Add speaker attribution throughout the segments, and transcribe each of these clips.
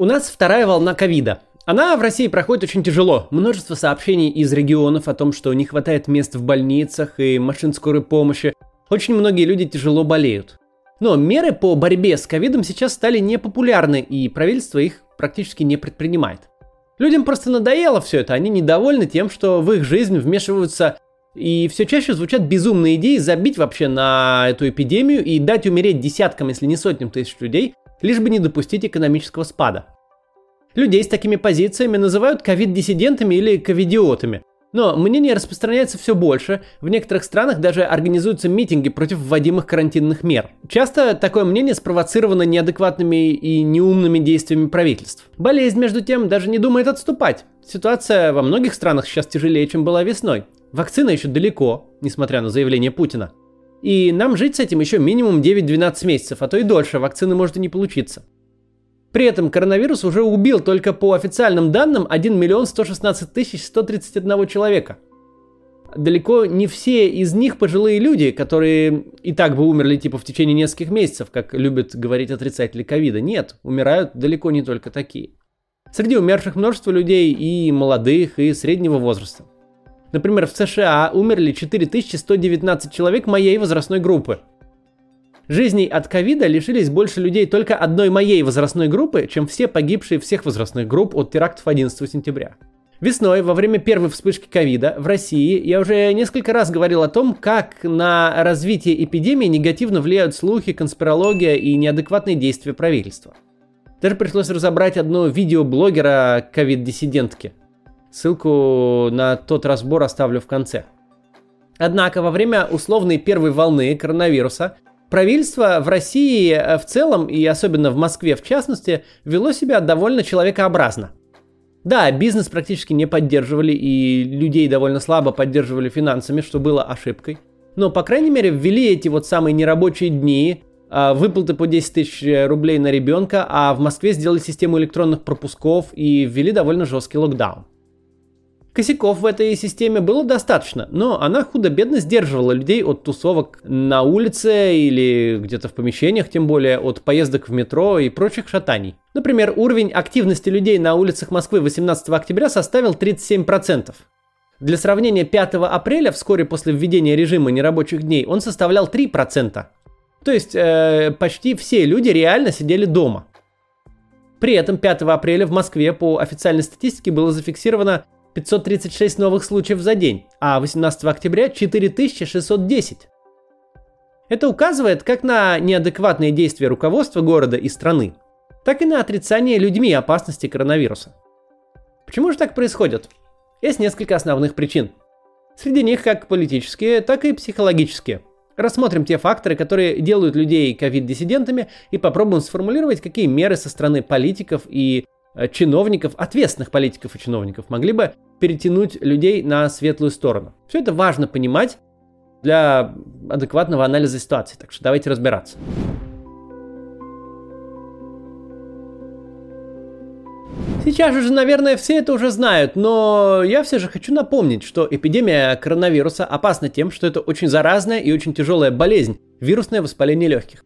Speaker 1: У нас вторая волна ковида. Она в России проходит очень тяжело. Множество сообщений из регионов о том, что не хватает мест в больницах и машин скорой помощи. Очень многие люди тяжело болеют. Но меры по борьбе с ковидом сейчас стали непопулярны, и правительство их практически не предпринимает. Людям просто надоело все это, они недовольны тем, что в их жизнь вмешиваются и все чаще звучат безумные идеи забить вообще на эту эпидемию и дать умереть десяткам, если не сотням тысяч людей, лишь бы не допустить экономического спада. Людей с такими позициями называют ковид-диссидентами или ковидиотами. Но мнение распространяется все больше, в некоторых странах даже организуются митинги против вводимых карантинных мер. Часто такое мнение спровоцировано неадекватными и неумными действиями правительств. Болезнь, между тем, даже не думает отступать. Ситуация во многих странах сейчас тяжелее, чем была весной. Вакцина еще далеко, несмотря на заявление Путина. И нам жить с этим еще минимум 9-12 месяцев, а то и дольше, вакцины может и не получиться. При этом коронавирус уже убил только по официальным данным 1 миллион 116 тысяч 131 человека. Далеко не все из них пожилые люди, которые и так бы умерли типа в течение нескольких месяцев, как любят говорить отрицатели ковида. Нет, умирают далеко не только такие. Среди умерших множество людей и молодых, и среднего возраста. Например, в США умерли 4119 человек моей возрастной группы – Жизней от ковида лишились больше людей только одной моей возрастной группы, чем все погибшие всех возрастных групп от терактов 11 сентября. Весной, во время первой вспышки ковида в России, я уже несколько раз говорил о том, как на развитие эпидемии негативно влияют слухи, конспирология и неадекватные действия правительства. Даже пришлось разобрать одно видео блогера ковид-диссидентки. Ссылку на тот разбор оставлю в конце. Однако во время условной первой волны коронавируса Правительство в России э, в целом, и особенно в Москве в частности, вело себя довольно человекообразно. Да, бизнес практически не поддерживали, и людей довольно слабо поддерживали финансами, что было ошибкой. Но, по крайней мере, ввели эти вот самые нерабочие дни, а, выплаты по 10 тысяч рублей на ребенка, а в Москве сделали систему электронных пропусков и ввели довольно жесткий локдаун. Косяков в этой системе было достаточно, но она худо-бедно сдерживала людей от тусовок на улице или где-то в помещениях, тем более от поездок в метро и прочих шатаний. Например, уровень активности людей на улицах Москвы 18 октября составил 37%. Для сравнения, 5 апреля, вскоре после введения режима нерабочих дней, он составлял 3%. То есть э, почти все люди реально сидели дома. При этом 5 апреля в Москве по официальной статистике было зафиксировано 536 новых случаев за день, а 18 октября 4610. Это указывает как на неадекватные действия руководства города и страны, так и на отрицание людьми опасности коронавируса. Почему же так происходит? Есть несколько основных причин. Среди них как политические, так и психологические. Рассмотрим те факторы, которые делают людей ковид-диссидентами и попробуем сформулировать, какие меры со стороны политиков и чиновников, ответственных политиков и чиновников, могли бы перетянуть людей на светлую сторону. Все это важно понимать для адекватного анализа ситуации. Так что давайте разбираться. Сейчас же, наверное, все это уже знают, но я все же хочу напомнить, что эпидемия коронавируса опасна тем, что это очень заразная и очень тяжелая болезнь – вирусное воспаление легких.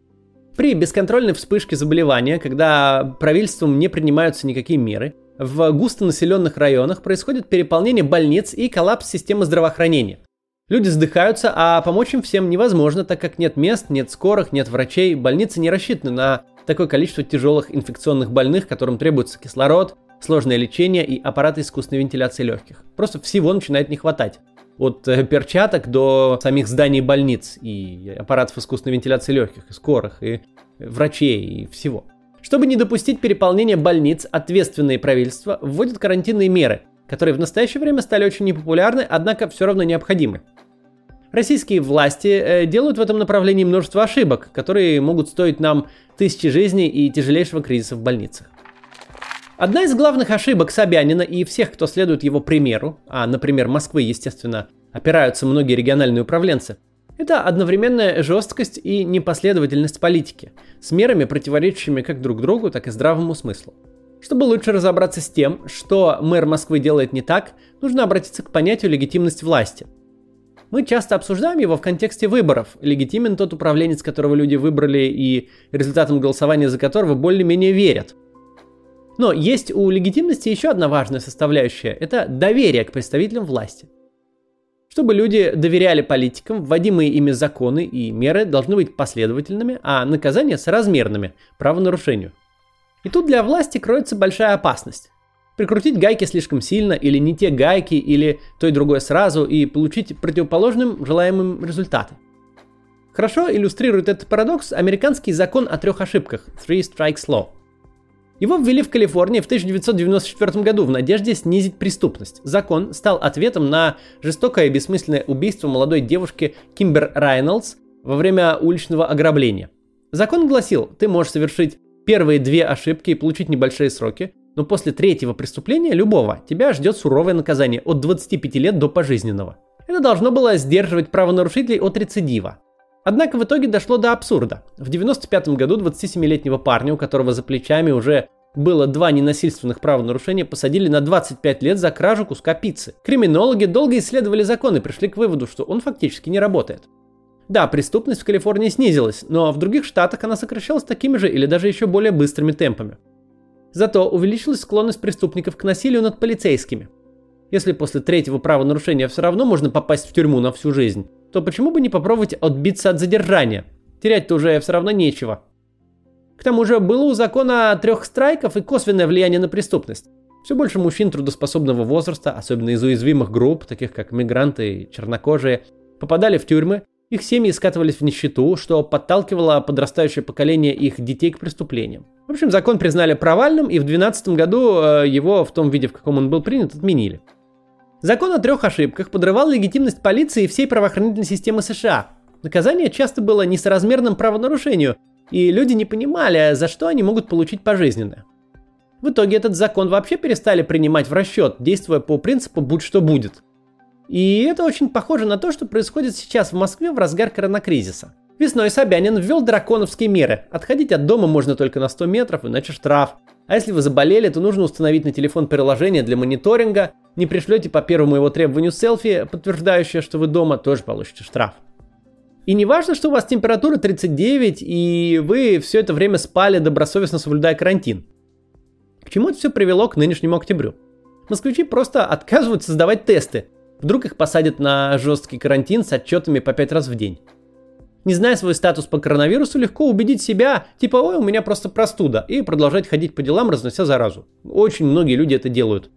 Speaker 1: При бесконтрольной вспышке заболевания, когда правительством не принимаются никакие меры, в густонаселенных районах происходит переполнение больниц и коллапс системы здравоохранения. Люди вздыхаются, а помочь им всем невозможно, так как нет мест, нет скорых, нет врачей, больницы не рассчитаны на такое количество тяжелых инфекционных больных, которым требуется кислород, сложное лечение и аппараты искусственной вентиляции легких. Просто всего начинает не хватать от э, перчаток до самих зданий больниц и аппаратов искусственной вентиляции легких, и скорых, и врачей, и всего. Чтобы не допустить переполнения больниц, ответственные правительства вводят карантинные меры, которые в настоящее время стали очень непопулярны, однако все равно необходимы. Российские власти э, делают в этом направлении множество ошибок, которые могут стоить нам тысячи жизней и тяжелейшего кризиса в больницах. Одна из главных ошибок Собянина и всех, кто следует его примеру, а, например, Москвы, естественно, опираются многие региональные управленцы, это одновременная жесткость и непоследовательность политики, с мерами, противоречащими как друг другу, так и здравому смыслу. Чтобы лучше разобраться с тем, что мэр Москвы делает не так, нужно обратиться к понятию легитимность власти. Мы часто обсуждаем его в контексте выборов. Легитимен тот управленец, которого люди выбрали и результатом голосования за которого более-менее верят. Но есть у легитимности еще одна важная составляющая – это доверие к представителям власти. Чтобы люди доверяли политикам, вводимые ими законы и меры должны быть последовательными, а наказания соразмерными правонарушению. И тут для власти кроется большая опасность. Прикрутить гайки слишком сильно, или не те гайки, или то и другое сразу, и получить противоположным желаемым результаты. Хорошо иллюстрирует этот парадокс американский закон о трех ошибках – Three Strikes Law – его ввели в Калифорнии в 1994 году в надежде снизить преступность. Закон стал ответом на жестокое и бессмысленное убийство молодой девушки Кимбер Райнольдс во время уличного ограбления. Закон гласил, ты можешь совершить первые две ошибки и получить небольшие сроки, но после третьего преступления, любого, тебя ждет суровое наказание от 25 лет до пожизненного. Это должно было сдерживать правонарушителей от рецидива. Однако в итоге дошло до абсурда. В 95 году 27-летнего парня, у которого за плечами уже было два ненасильственных правонарушения, посадили на 25 лет за кражу куска пиццы. Криминологи долго исследовали закон и пришли к выводу, что он фактически не работает. Да, преступность в Калифорнии снизилась, но в других штатах она сокращалась такими же или даже еще более быстрыми темпами. Зато увеличилась склонность преступников к насилию над полицейскими. Если после третьего правонарушения все равно можно попасть в тюрьму на всю жизнь, то почему бы не попробовать отбиться от задержания? Терять-то уже все равно нечего. К тому же было у закона трех страйков и косвенное влияние на преступность. Все больше мужчин трудоспособного возраста, особенно из уязвимых групп, таких как мигранты и чернокожие, попадали в тюрьмы, их семьи скатывались в нищету, что подталкивало подрастающее поколение их детей к преступлениям. В общем, закон признали провальным, и в 2012 году э, его в том виде, в каком он был принят, отменили. Закон о трех ошибках подрывал легитимность полиции и всей правоохранительной системы США. Наказание часто было несоразмерным правонарушению, и люди не понимали, за что они могут получить пожизненное. В итоге этот закон вообще перестали принимать в расчет, действуя по принципу «будь что будет». И это очень похоже на то, что происходит сейчас в Москве в разгар коронакризиса. Весной Собянин ввел драконовские меры. Отходить от дома можно только на 100 метров, иначе штраф. А если вы заболели, то нужно установить на телефон приложение для мониторинга. Не пришлете по первому его требованию селфи, подтверждающее, что вы дома, тоже получите штраф. И не важно, что у вас температура 39, и вы все это время спали, добросовестно соблюдая карантин. К чему это все привело к нынешнему октябрю? Москвичи просто отказываются сдавать тесты. Вдруг их посадят на жесткий карантин с отчетами по 5 раз в день. Не зная свой статус по коронавирусу, легко убедить себя, типа, ой, у меня просто простуда, и продолжать ходить по делам, разнося заразу. Очень многие люди это делают.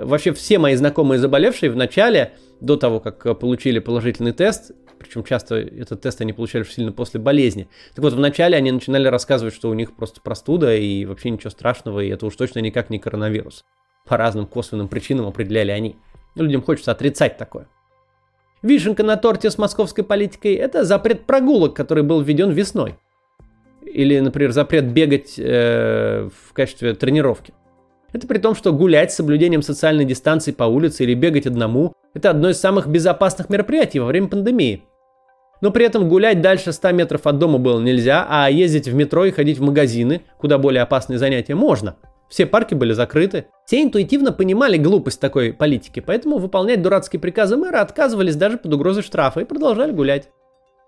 Speaker 1: Вообще все мои знакомые заболевшие в начале, до того, как получили положительный тест, причем часто этот тест они получали сильно после болезни. Так вот, вначале они начинали рассказывать, что у них просто простуда и вообще ничего страшного, и это уж точно никак не коронавирус. По разным косвенным причинам определяли они. Людям хочется отрицать такое. Вишенка на торте с московской политикой – это запрет прогулок, который был введен весной. Или, например, запрет бегать э, в качестве тренировки. Это при том, что гулять с соблюдением социальной дистанции по улице или бегать одному – это одно из самых безопасных мероприятий во время пандемии. Но при этом гулять дальше 100 метров от дома было нельзя, а ездить в метро и ходить в магазины, куда более опасные занятия, можно – все парки были закрыты. Все интуитивно понимали глупость такой политики, поэтому выполнять дурацкие приказы мэра отказывались даже под угрозой штрафа и продолжали гулять.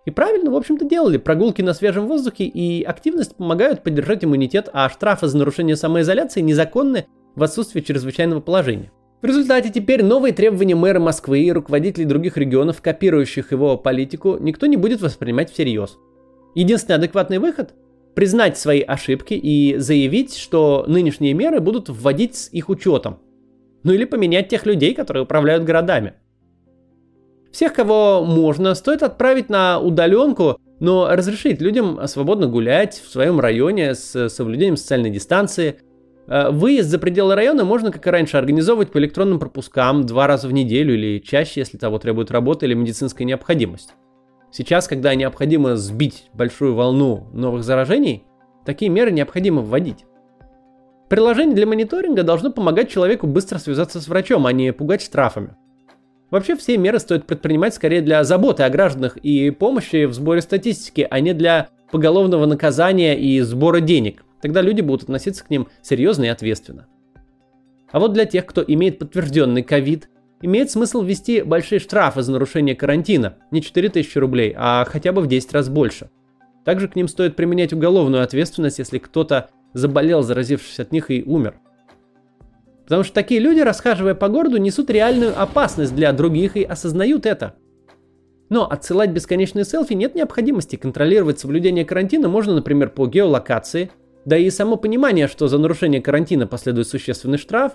Speaker 1: И правильно, в общем-то, делали. Прогулки на свежем воздухе и активность помогают поддержать иммунитет, а штрафы за нарушение самоизоляции незаконны в отсутствии чрезвычайного положения. В результате теперь новые требования мэра Москвы и руководителей других регионов, копирующих его политику, никто не будет воспринимать всерьез. Единственный адекватный выход признать свои ошибки и заявить, что нынешние меры будут вводить с их учетом. Ну или поменять тех людей, которые управляют городами. Всех, кого можно, стоит отправить на удаленку, но разрешить людям свободно гулять в своем районе с соблюдением социальной дистанции. Э, выезд за пределы района можно, как и раньше, организовывать по электронным пропускам два раза в неделю или чаще, если того требует работа или медицинская необходимость. Сейчас, когда необходимо сбить большую волну новых заражений, такие меры необходимо вводить. Приложение для мониторинга должно помогать человеку быстро связаться с врачом, а не пугать штрафами. Вообще все меры стоит предпринимать скорее для заботы о гражданах и помощи в сборе статистики, а не для поголовного наказания и сбора денег. Тогда люди будут относиться к ним серьезно и ответственно. А вот для тех, кто имеет подтвержденный ковид имеет смысл ввести большие штрафы за нарушение карантина, не 4000 рублей, а хотя бы в 10 раз больше. Также к ним стоит применять уголовную ответственность, если кто-то заболел, заразившись от них и умер. Потому что такие люди, расхаживая по городу, несут реальную опасность для других и осознают это. Но отсылать бесконечные селфи нет необходимости. Контролировать соблюдение карантина можно, например, по геолокации. Да и само понимание, что за нарушение карантина последует существенный штраф,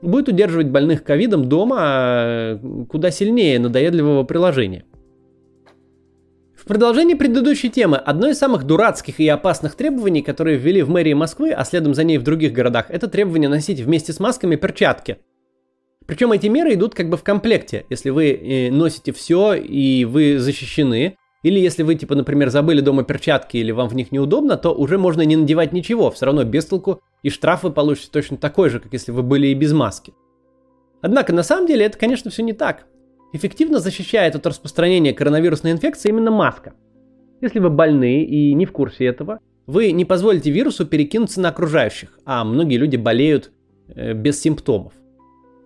Speaker 1: будет удерживать больных ковидом дома а, куда сильнее надоедливого приложения. В продолжении предыдущей темы, одно из самых дурацких и опасных требований, которые ввели в мэрии Москвы, а следом за ней в других городах, это требование носить вместе с масками перчатки. Причем эти меры идут как бы в комплекте. Если вы э, носите все и вы защищены, или если вы, типа, например, забыли дома перчатки или вам в них неудобно, то уже можно не надевать ничего, все равно без толку, и штраф вы получите точно такой же, как если вы были и без маски. Однако на самом деле это, конечно, все не так. Эффективно защищает от распространения коронавирусной инфекции именно маска. Если вы больны и не в курсе этого, вы не позволите вирусу перекинуться на окружающих, а многие люди болеют э, без симптомов.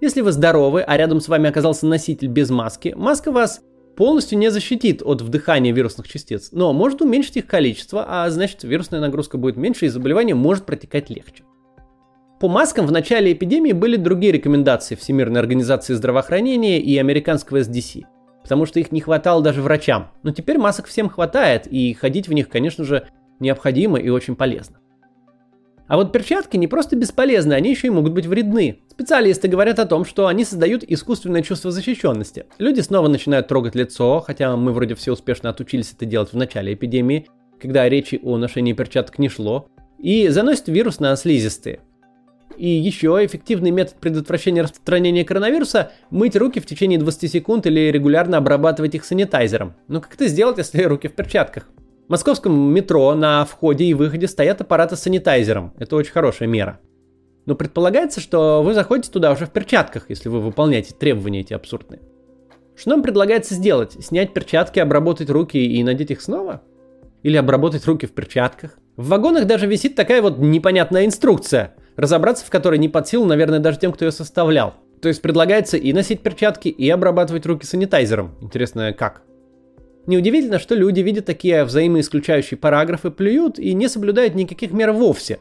Speaker 1: Если вы здоровы, а рядом с вами оказался носитель без маски, маска вас полностью не защитит от вдыхания вирусных частиц, но может уменьшить их количество, а значит вирусная нагрузка будет меньше и заболевание может протекать легче. По маскам в начале эпидемии были другие рекомендации Всемирной организации здравоохранения и американского SDC, потому что их не хватало даже врачам. Но теперь масок всем хватает, и ходить в них, конечно же, необходимо и очень полезно. А вот перчатки не просто бесполезны, они еще и могут быть вредны. Специалисты говорят о том, что они создают искусственное чувство защищенности. Люди снова начинают трогать лицо, хотя мы вроде все успешно отучились это делать в начале эпидемии, когда речи о ношении перчаток не шло, и заносят вирус на слизистые. И еще эффективный метод предотвращения распространения коронавируса – мыть руки в течение 20 секунд или регулярно обрабатывать их санитайзером. Но как это сделать, если руки в перчатках? В московском метро на входе и выходе стоят аппараты с санитайзером. Это очень хорошая мера. Но предполагается, что вы заходите туда уже в перчатках, если вы выполняете требования эти абсурдные. Что нам предлагается сделать? Снять перчатки, обработать руки и надеть их снова? Или обработать руки в перчатках? В вагонах даже висит такая вот непонятная инструкция – разобраться в которой не под силу, наверное, даже тем, кто ее составлял. То есть предлагается и носить перчатки, и обрабатывать руки санитайзером. Интересно, как? Неудивительно, что люди видят такие взаимоисключающие параграфы, плюют и не соблюдают никаких мер вовсе.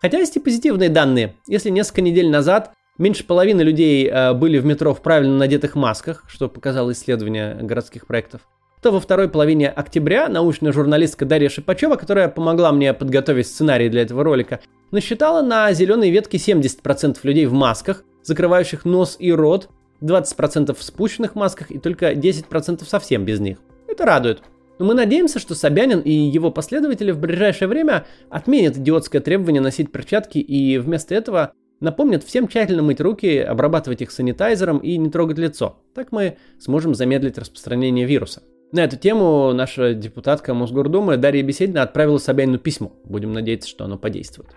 Speaker 1: Хотя есть и позитивные данные. Если несколько недель назад меньше половины людей э, были в метро в правильно надетых масках, что показало исследование городских проектов, то во второй половине октября научная журналистка Дарья Шипачева, которая помогла мне подготовить сценарий для этого ролика, насчитала на зеленой ветке 70% людей в масках, закрывающих нос и рот, 20% в спущенных масках и только 10% совсем без них. Это радует. Но мы надеемся, что Собянин и его последователи в ближайшее время отменят идиотское требование носить перчатки и вместо этого напомнят всем тщательно мыть руки, обрабатывать их санитайзером и не трогать лицо. Так мы сможем замедлить распространение вируса. На эту тему наша депутатка Мосгордумы Дарья Беседина отправила Собянину письмо. Будем надеяться, что оно подействует.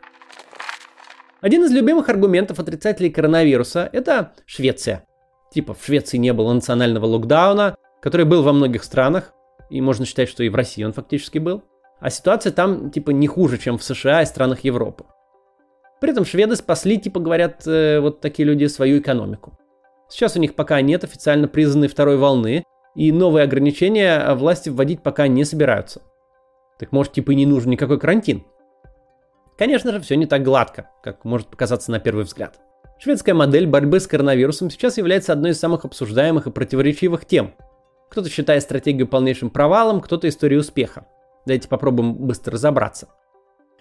Speaker 1: Один из любимых аргументов отрицателей коронавируса – это Швеция. Типа в Швеции не было национального локдауна, который был во многих странах, и можно считать, что и в России он фактически был. А ситуация там типа не хуже, чем в США и странах Европы. При этом шведы спасли, типа говорят э, вот такие люди, свою экономику. Сейчас у них пока нет официально признанной второй волны, и новые ограничения власти вводить пока не собираются. Так может типа и не нужен никакой карантин. Конечно же, все не так гладко, как может показаться на первый взгляд. Шведская модель борьбы с коронавирусом сейчас является одной из самых обсуждаемых и противоречивых тем. Кто-то считает стратегию полнейшим провалом, кто-то историей успеха. Давайте попробуем быстро разобраться.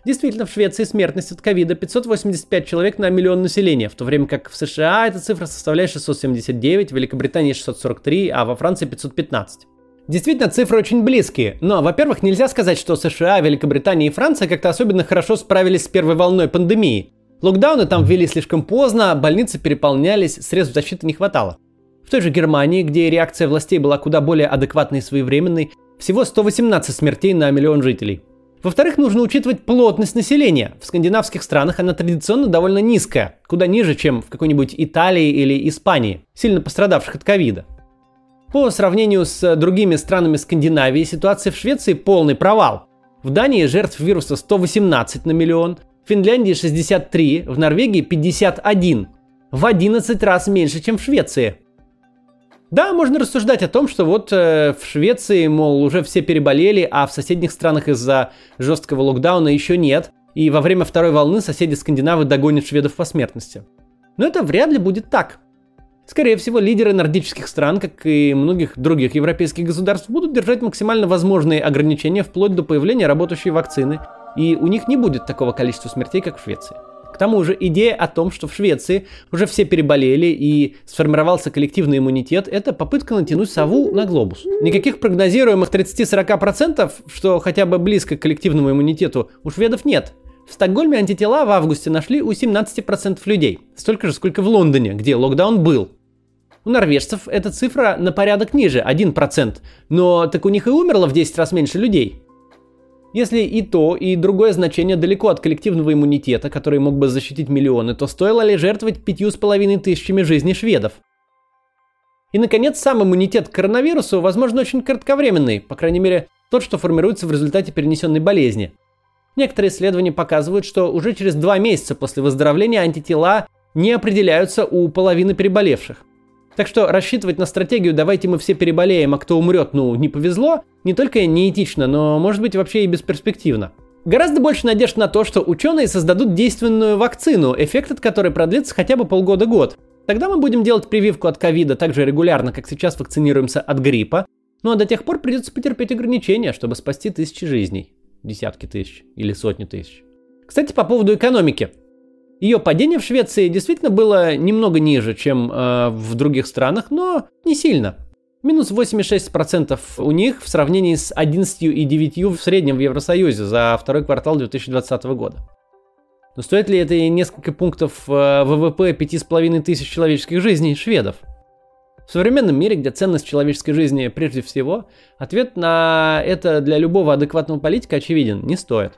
Speaker 1: Действительно, в Швеции смертность от ковида 585 человек на миллион населения, в то время как в США эта цифра составляет 679, в Великобритании 643, а во Франции 515. Действительно, цифры очень близкие, но, во-первых, нельзя сказать, что США, Великобритания и Франция как-то особенно хорошо справились с первой волной пандемии. Локдауны там ввели слишком поздно, больницы переполнялись, средств защиты не хватало. В той же Германии, где реакция властей была куда более адекватной и своевременной, всего 118 смертей на миллион жителей. Во-вторых, нужно учитывать плотность населения. В скандинавских странах она традиционно довольно низкая, куда ниже, чем в какой-нибудь Италии или Испании, сильно пострадавших от ковида. По сравнению с другими странами Скандинавии, ситуация в Швеции полный провал. В Дании жертв вируса 118 на миллион, в Финляндии 63, в Норвегии 51. В 11 раз меньше, чем в Швеции. Да, можно рассуждать о том, что вот э, в Швеции, мол, уже все переболели, а в соседних странах из-за жесткого локдауна еще нет, и во время второй волны соседи скандинавы догонят шведов по смертности. Но это вряд ли будет так. Скорее всего, лидеры нордических стран, как и многих других европейских государств, будут держать максимально возможные ограничения вплоть до появления работающей вакцины, и у них не будет такого количества смертей, как в Швеции. Тому же идея о том, что в Швеции уже все переболели и сформировался коллективный иммунитет, это попытка натянуть сову на глобус. Никаких прогнозируемых 30-40%, что хотя бы близко к коллективному иммунитету, у шведов нет. В Стокгольме антитела в августе нашли у 17% людей. Столько же, сколько в Лондоне, где локдаун был. У норвежцев эта цифра на порядок ниже, 1%. Но так у них и умерло в 10 раз меньше людей. Если и то, и другое значение далеко от коллективного иммунитета, который мог бы защитить миллионы, то стоило ли жертвовать пятью с половиной тысячами жизней шведов? И, наконец, сам иммунитет к коронавирусу, возможно, очень кратковременный, по крайней мере, тот, что формируется в результате перенесенной болезни. Некоторые исследования показывают, что уже через два месяца после выздоровления антитела не определяются у половины переболевших. Так что рассчитывать на стратегию «давайте мы все переболеем, а кто умрет, ну, не повезло» не только неэтично, но может быть вообще и бесперспективно. Гораздо больше надежд на то, что ученые создадут действенную вакцину, эффект от которой продлится хотя бы полгода-год. Тогда мы будем делать прививку от ковида так же регулярно, как сейчас вакцинируемся от гриппа, ну а до тех пор придется потерпеть ограничения, чтобы спасти тысячи жизней. Десятки тысяч или сотни тысяч. Кстати, по поводу экономики. Ее падение в Швеции действительно было немного ниже, чем э, в других странах, но не сильно. Минус 86% у них в сравнении с 11,9% в среднем в Евросоюзе за второй квартал 2020 года. Но стоит ли это несколько пунктов э, ВВП 5,5 тысяч человеческих жизней шведов? В современном мире, где ценность человеческой жизни прежде всего, ответ на это для любого адекватного политика очевиден – не стоит.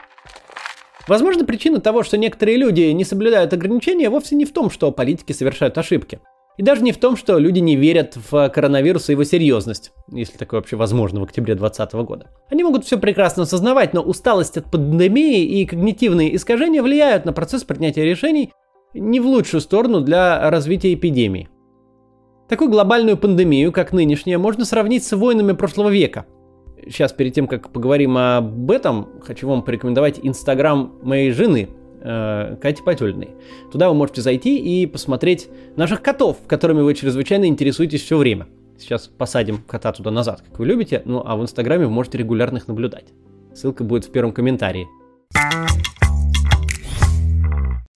Speaker 1: Возможно, причина того, что некоторые люди не соблюдают ограничения, вовсе не в том, что политики совершают ошибки. И даже не в том, что люди не верят в коронавирус и его серьезность, если такое вообще возможно в октябре 2020 года. Они могут все прекрасно осознавать, но усталость от пандемии и когнитивные искажения влияют на процесс принятия решений не в лучшую сторону для развития эпидемии. Такую глобальную пандемию, как нынешняя, можно сравнить с войнами прошлого века – сейчас перед тем, как поговорим об этом, хочу вам порекомендовать инстаграм моей жены, э, Кати Потюльной. Туда вы можете зайти и посмотреть наших котов, которыми вы чрезвычайно интересуетесь все время. Сейчас посадим кота туда назад, как вы любите, ну а в инстаграме вы можете регулярно их наблюдать. Ссылка будет в первом комментарии.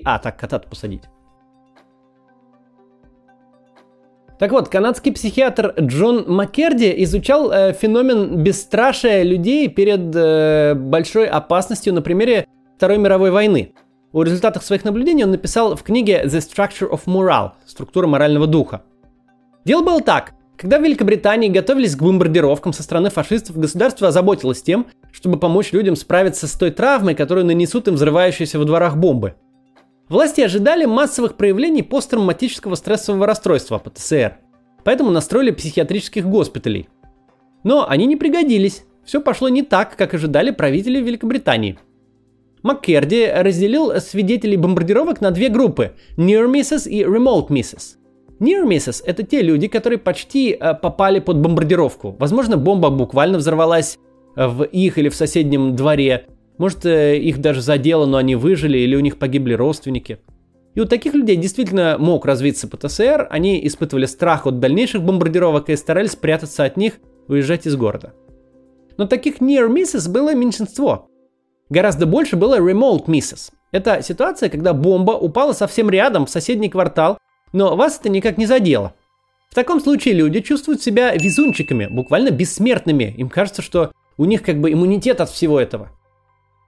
Speaker 1: А, так, кота посадить. Так вот, канадский психиатр Джон Маккерди изучал э, феномен бесстрашия людей перед э, большой опасностью на примере Второй мировой войны. О результатах своих наблюдений он написал в книге The Structure of Morale – Структура морального духа. Дело было так. Когда в Великобритании готовились к бомбардировкам со стороны фашистов, государство озаботилось тем, чтобы помочь людям справиться с той травмой, которую нанесут им взрывающиеся во дворах бомбы – Власти ожидали массовых проявлений посттравматического стрессового расстройства, ПТСР, поэтому настроили психиатрических госпиталей. Но они не пригодились, все пошло не так, как ожидали правители Великобритании. Маккерди разделил свидетелей бомбардировок на две группы – Near Misses и Remote Misses. Near Misses – это те люди, которые почти э, попали под бомбардировку. Возможно, бомба буквально взорвалась в их или в соседнем дворе, может, э, их даже задело, но они выжили, или у них погибли родственники. И у таких людей действительно мог развиться ПТСР, они испытывали страх от дальнейших бомбардировок и старались спрятаться от них, уезжать из города. Но таких near misses было меньшинство. Гораздо больше было remote misses. Это ситуация, когда бомба упала совсем рядом, в соседний квартал, но вас это никак не задело. В таком случае люди чувствуют себя везунчиками, буквально бессмертными. Им кажется, что у них как бы иммунитет от всего этого.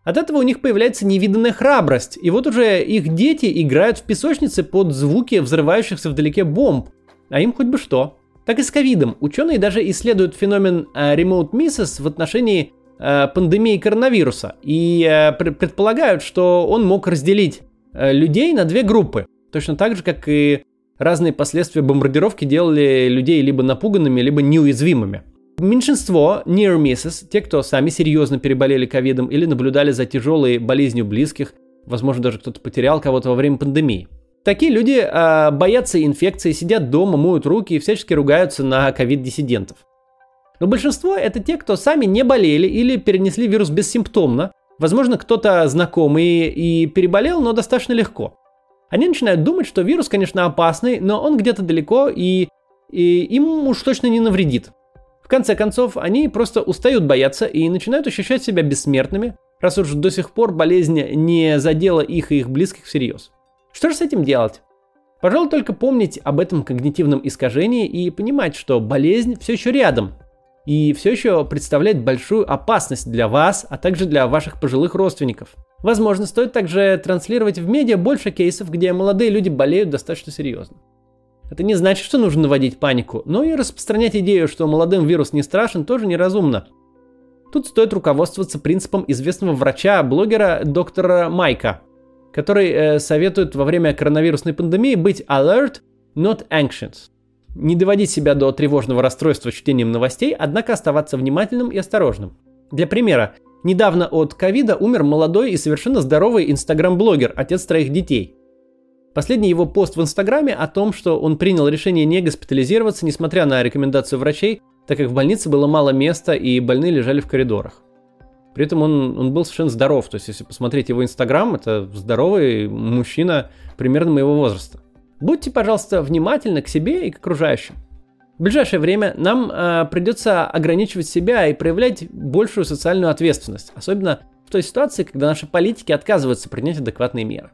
Speaker 1: От этого у них появляется невиданная храбрость, и вот уже их дети играют в песочнице под звуки взрывающихся вдалеке бомб, а им хоть бы что. Так и с ковидом. Ученые даже исследуют феномен э, remote misses в отношении э, пандемии коронавируса и э, предполагают, что он мог разделить э, людей на две группы. Точно так же, как и разные последствия бомбардировки делали людей либо напуганными, либо неуязвимыми. Меньшинство near misses, те, кто сами серьезно переболели ковидом или наблюдали за тяжелой болезнью близких, возможно, даже кто-то потерял кого-то во время пандемии. Такие люди э, боятся инфекции, сидят дома, моют руки и всячески ругаются на ковид-диссидентов. Но большинство это те, кто сами не болели или перенесли вирус бессимптомно. Возможно, кто-то знакомый и переболел, но достаточно легко. Они начинают думать, что вирус, конечно, опасный, но он где-то далеко и, и им уж точно не навредит. Конце концов, они просто устают бояться и начинают ощущать себя бессмертными, раз уж до сих пор болезнь не задела их и их близких всерьез. Что же с этим делать? Пожалуй, только помнить об этом когнитивном искажении и понимать, что болезнь все еще рядом и все еще представляет большую опасность для вас, а также для ваших пожилых родственников. Возможно, стоит также транслировать в медиа больше кейсов, где молодые люди болеют достаточно серьезно. Это не значит, что нужно наводить панику, но и распространять идею, что молодым вирус не страшен, тоже неразумно. Тут стоит руководствоваться принципом известного врача-блогера доктора Майка, который э, советует во время коронавирусной пандемии быть alert, not anxious. Не доводить себя до тревожного расстройства чтением новостей, однако оставаться внимательным и осторожным. Для примера, недавно от ковида умер молодой и совершенно здоровый инстаграм-блогер, отец троих детей. Последний его пост в инстаграме о том, что он принял решение не госпитализироваться, несмотря на рекомендацию врачей, так как в больнице было мало места и больные лежали в коридорах. При этом он, он был совершенно здоров. То есть, если посмотреть его инстаграм, это здоровый мужчина примерно моего возраста. Будьте, пожалуйста, внимательны к себе и к окружающим. В ближайшее время нам э, придется ограничивать себя и проявлять большую социальную ответственность, особенно в той ситуации, когда наши политики отказываются принять адекватные меры.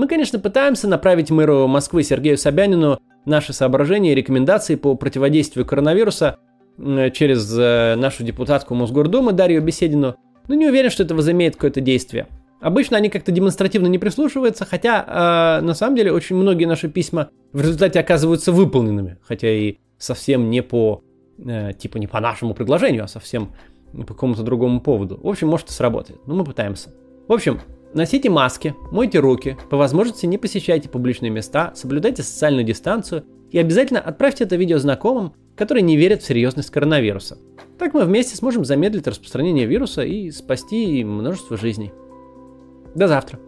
Speaker 1: Мы, конечно, пытаемся направить мэру Москвы Сергею Собянину наши соображения и рекомендации по противодействию коронавируса через э, нашу депутатку Мосгордумы Дарью Беседину, но не уверен, что это возымеет какое-то действие. Обычно они как-то демонстративно не прислушиваются, хотя э, на самом деле очень многие наши письма в результате оказываются выполненными, хотя и совсем не по э, типа не по нашему предложению, а совсем по какому-то другому поводу. В общем, может и сработает, но мы пытаемся. В общем, носите маски, мойте руки, по возможности не посещайте публичные места, соблюдайте социальную дистанцию и обязательно отправьте это видео знакомым, которые не верят в серьезность коронавируса. Так мы вместе сможем замедлить распространение вируса и спасти множество жизней. До завтра.